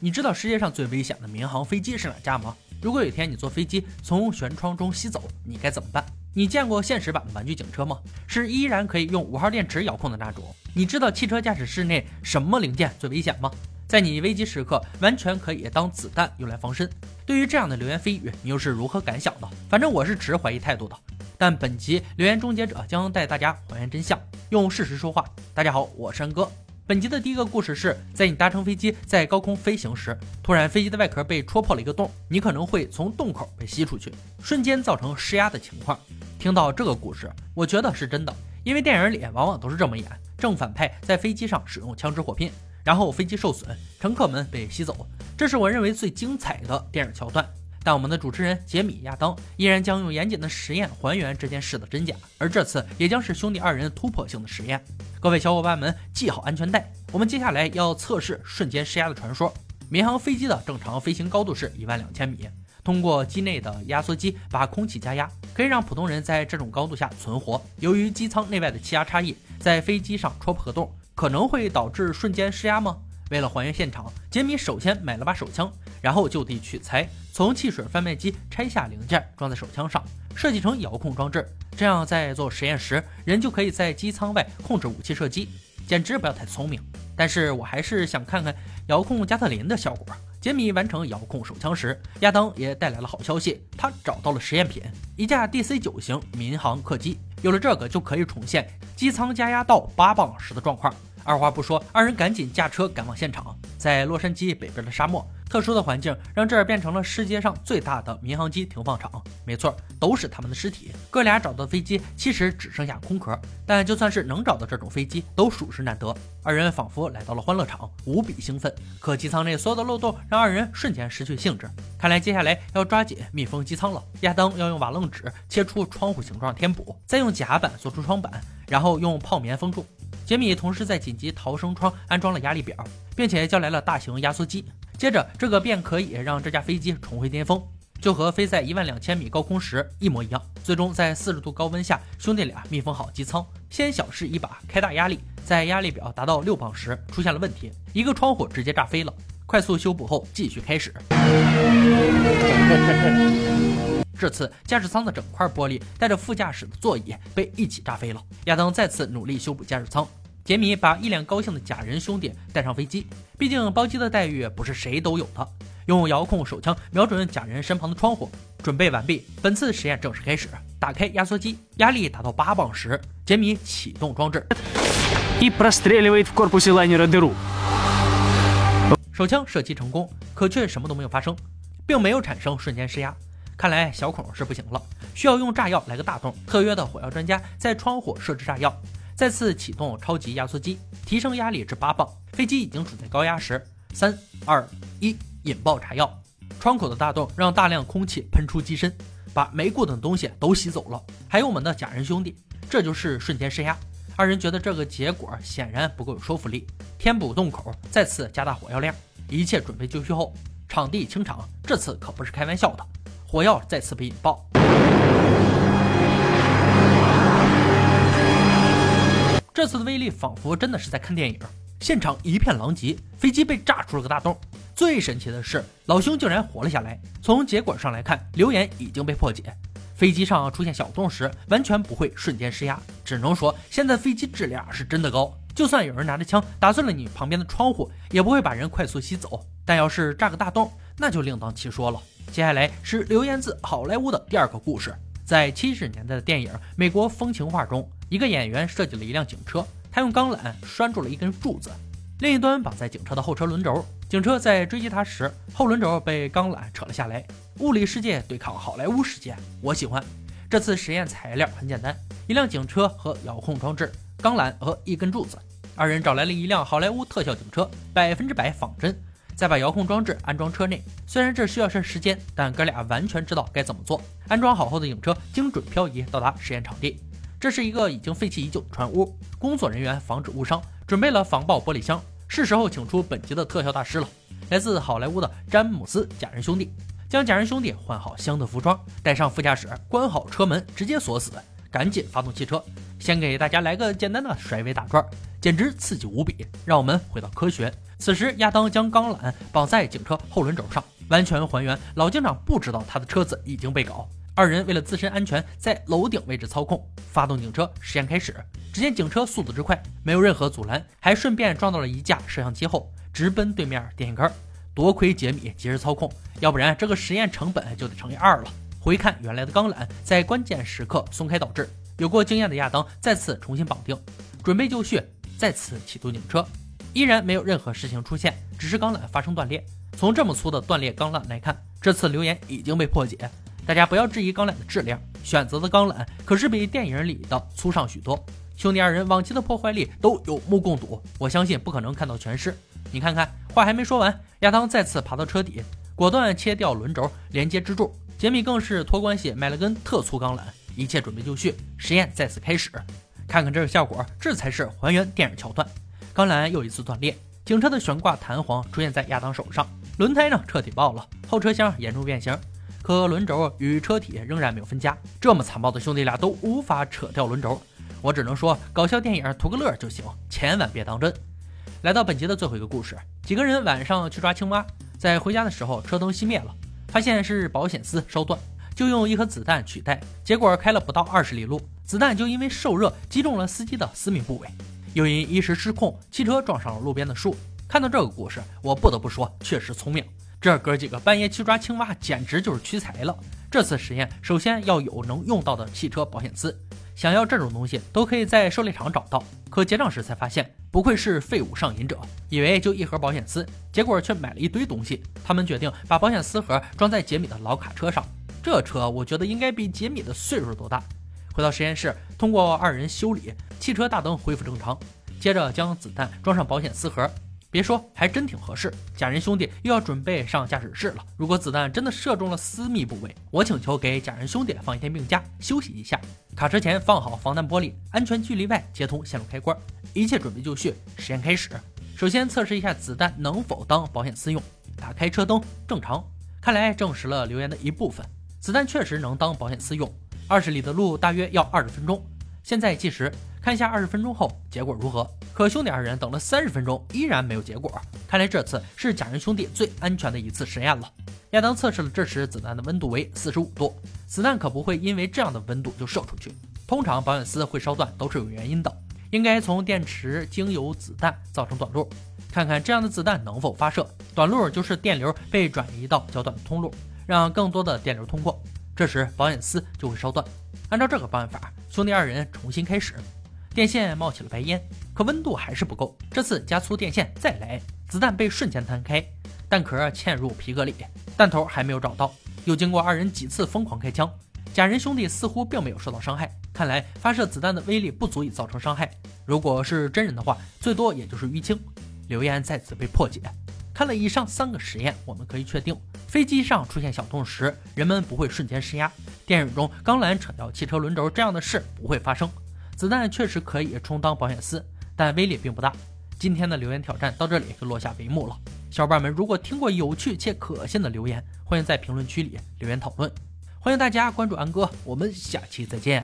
你知道世界上最危险的民航飞机是哪架吗？如果有一天你坐飞机从舷窗中吸走，你该怎么办？你见过现实版的玩具警车吗？是依然可以用五号电池遥控的那种。你知道汽车驾驶室内什么零件最危险吗？在你危机时刻，完全可以当子弹用来防身。对于这样的流言蜚语，你又是如何感想的？反正我是持怀疑态度的。但本集留言终结者将带大家还原真相，用事实说话。大家好，我是安哥。本集的第一个故事是在你搭乘飞机在高空飞行时，突然飞机的外壳被戳破了一个洞，你可能会从洞口被吸出去，瞬间造成失压的情况。听到这个故事，我觉得是真的，因为电影里往往都是这么演：正反派在飞机上使用枪支火拼。然后飞机受损，乘客们被吸走，这是我认为最精彩的电影桥段。但我们的主持人杰米亚当依然将用严谨的实验还原这件事的真假，而这次也将是兄弟二人突破性的实验。各位小伙伴们系好安全带，我们接下来要测试瞬间失压的传说。民航飞机的正常飞行高度是一万两千米，通过机内的压缩机把空气加压，可以让普通人在这种高度下存活。由于机舱内外的气压差异，在飞机上戳破个洞。可能会导致瞬间失压吗？为了还原现场，杰米首先买了把手枪，然后就地取材，从汽水贩卖机拆下零件装在手枪上，设计成遥控装置，这样在做实验时，人就可以在机舱外控制武器射击，简直不要太聪明。但是我还是想看看遥控加特林的效果。杰米完成遥控手枪时，亚当也带来了好消息，他找到了实验品，一架 DC 九型民航客机。有了这个，就可以重现机舱加压到八磅时的状况。二话不说，二人赶紧驾车赶往现场。在洛杉矶北边的沙漠，特殊的环境让这儿变成了世界上最大的民航机停放场。没错，都是他们的尸体。哥俩找到飞机，其实只剩下空壳。但就算是能找到这种飞机，都属实难得。二人仿佛来到了欢乐场，无比兴奋。可机舱内所有的漏洞让二人瞬间失去兴致。看来接下来要抓紧密封机舱了。亚当要用瓦楞纸切出窗户形状填补，再用夹板做出窗板，然后用泡棉封住。杰米同时在紧急逃生窗安装了压力表，并且叫来了大型压缩机。接着，这个便可以让这架飞机重回巅峰，就和飞在一万两千米高空时一模一样。最终，在四十度高温下，兄弟俩密封好机舱，先小试一把开大压力。在压力表达到六磅时，出现了问题，一个窗户直接炸飞了。快速修补后，继续开始。这次驾驶舱的整块玻璃带着副驾驶的座椅被一起炸飞了。亚当再次努力修补驾驶舱，杰米把一脸高兴的假人兄弟带上飞机。毕竟包机的待遇不是谁都有的。用遥控手枪瞄准假人身旁的窗户，准备完毕。本次实验正式开始。打开压缩机，压力达到八磅时，杰米启动装置。手枪射击成功，可却什么都没有发生，并没有产生瞬间施压。看来小孔是不行了，需要用炸药来个大洞。特约的火药专家在窗户设置炸药，再次启动超级压缩机，提升压力至八磅。飞机已经处在高压时，三二一，引爆炸药！窗口的大洞让大量空气喷出机身，把煤固等东西都吸走了，还有我们的假人兄弟。这就是瞬间施压。二人觉得这个结果显然不够有说服力，填补洞口，再次加大火药量，一切准备就绪后，场地清场。这次可不是开玩笑的。火药再次被引爆，这次的威力仿佛真的是在看电影。现场一片狼藉，飞机被炸出了个大洞。最神奇的是，老兄竟然活了下来。从结果上来看，留言已经被破解。飞机上出现小洞时，完全不会瞬间失压，只能说现在飞机质量是真的高。就算有人拿着枪打碎了你旁边的窗户，也不会把人快速吸走。但要是炸个大洞，那就另当其说了。接下来是流言自好莱坞的第二个故事。在七十年代的电影《美国风情画》中，一个演员设计了一辆警车，他用钢缆拴住了一根柱子，另一端绑在警车的后车轮轴。警车在追击他时，后轮轴被钢缆扯了下来。物理世界对抗好莱坞世界，我喜欢。这次实验材料很简单：一辆警车和遥控装置、钢缆和一根柱子。二人找来了一辆好莱坞特效警车，百分之百仿真。再把遥控装置安装车内，虽然这需要些时间，但哥俩完全知道该怎么做。安装好后的影车精准漂移到达实验场地，这是一个已经废弃已久的船屋。工作人员防止误伤，准备了防爆玻璃箱。是时候请出本集的特效大师了，来自好莱坞的詹姆斯假人兄弟。将假人兄弟换好箱的服装，带上副驾驶，关好车门，直接锁死，赶紧发动汽车。先给大家来个简单的甩尾打转，简直刺激无比。让我们回到科学。此时亚当将钢缆绑在警车后轮轴上，完全还原老警长不知道他的车子已经被搞。二人为了自身安全，在楼顶位置操控发动警车，实验开始。只见警车速度之快，没有任何阻拦，还顺便撞到了一架摄像机后，直奔对面电线杆。多亏杰米及时操控，要不然这个实验成本就得乘以二了。回看原来的钢缆，在关键时刻松开导致。有过经验的亚当再次重新绑定，准备就绪，再次启动警车，依然没有任何事情出现，只是钢缆发生断裂。从这么粗的断裂钢缆来看，这次留言已经被破解。大家不要质疑钢缆的质量，选择的钢缆可是比电影里的粗上许多。兄弟二人往期的破坏力都有目共睹，我相信不可能看到全尸。你看看，话还没说完，亚当再次爬到车底，果断切掉轮轴连接支柱。杰米更是托关系买了根特粗钢缆，一切准备就绪，实验再次开始。看看这个效果，这才是还原电影桥段。钢缆又一次断裂，警车的悬挂弹簧出现在亚当手上，轮胎呢彻底爆了，后车厢严重变形。可轮轴与车体仍然没有分家，这么残暴的兄弟俩都无法扯掉轮轴，我只能说搞笑电影图个乐就行，千万别当真。来到本集的最后一个故事，几个人晚上去抓青蛙，在回家的时候车灯熄灭了，发现是保险丝烧断，就用一颗子弹取代，结果开了不到二十里路，子弹就因为受热击中了司机的私密部位，又因一时失控，汽车撞上了路边的树。看到这个故事，我不得不说，确实聪明。这哥几个半夜去抓青蛙，简直就是屈才了。这次实验首先要有能用到的汽车保险丝。想要这种东西，都可以在狩猎场找到。可结账时才发现，不愧是废物上瘾者，以为就一盒保险丝，结果却买了一堆东西。他们决定把保险丝盒装在杰米的老卡车上。这车我觉得应该比杰米的岁数都大。回到实验室，通过二人修理，汽车大灯恢复正常。接着将子弹装上保险丝盒。别说，还真挺合适。假人兄弟又要准备上驾驶室了。如果子弹真的射中了私密部位，我请求给假人兄弟放一天病假，休息一下。卡车前放好防弹玻璃，安全距离外接通线路开关，一切准备就绪。实验开始，首先测试一下子弹能否当保险丝用。打开车灯，正常。看来证实了留言的一部分，子弹确实能当保险丝用。二十里的路大约要二十分钟。现在计时，看一下二十分钟后结果如何。可兄弟二人等了三十分钟，依然没有结果。看来这次是假人兄弟最安全的一次实验了。亚当测试了这时子弹的温度为四十五度，子弹可不会因为这样的温度就射出去。通常保险丝会烧断都是有原因的，应该从电池经由子弹造成短路。看看这样的子弹能否发射，短路就是电流被转移到较短的通路，让更多的电流通过，这时保险丝就会烧断。按照这个办法，兄弟二人重新开始。电线冒起了白烟，可温度还是不够。这次加粗电线再来，子弹被瞬间弹开，弹壳嵌入皮革里，弹头还没有找到。又经过二人几次疯狂开枪，假人兄弟似乎并没有受到伤害。看来发射子弹的威力不足以造成伤害。如果是真人的话，最多也就是淤青。留言再次被破解。看了以上三个实验，我们可以确定，飞机上出现小洞时，人们不会瞬间失压。电影中钢缆扯掉汽车轮轴这样的事不会发生。子弹确实可以充当保险丝，但威力并不大。今天的留言挑战到这里就落下帷幕了。小伙伴们，如果听过有趣且可信的留言，欢迎在评论区里留言讨论。欢迎大家关注安哥，我们下期再见。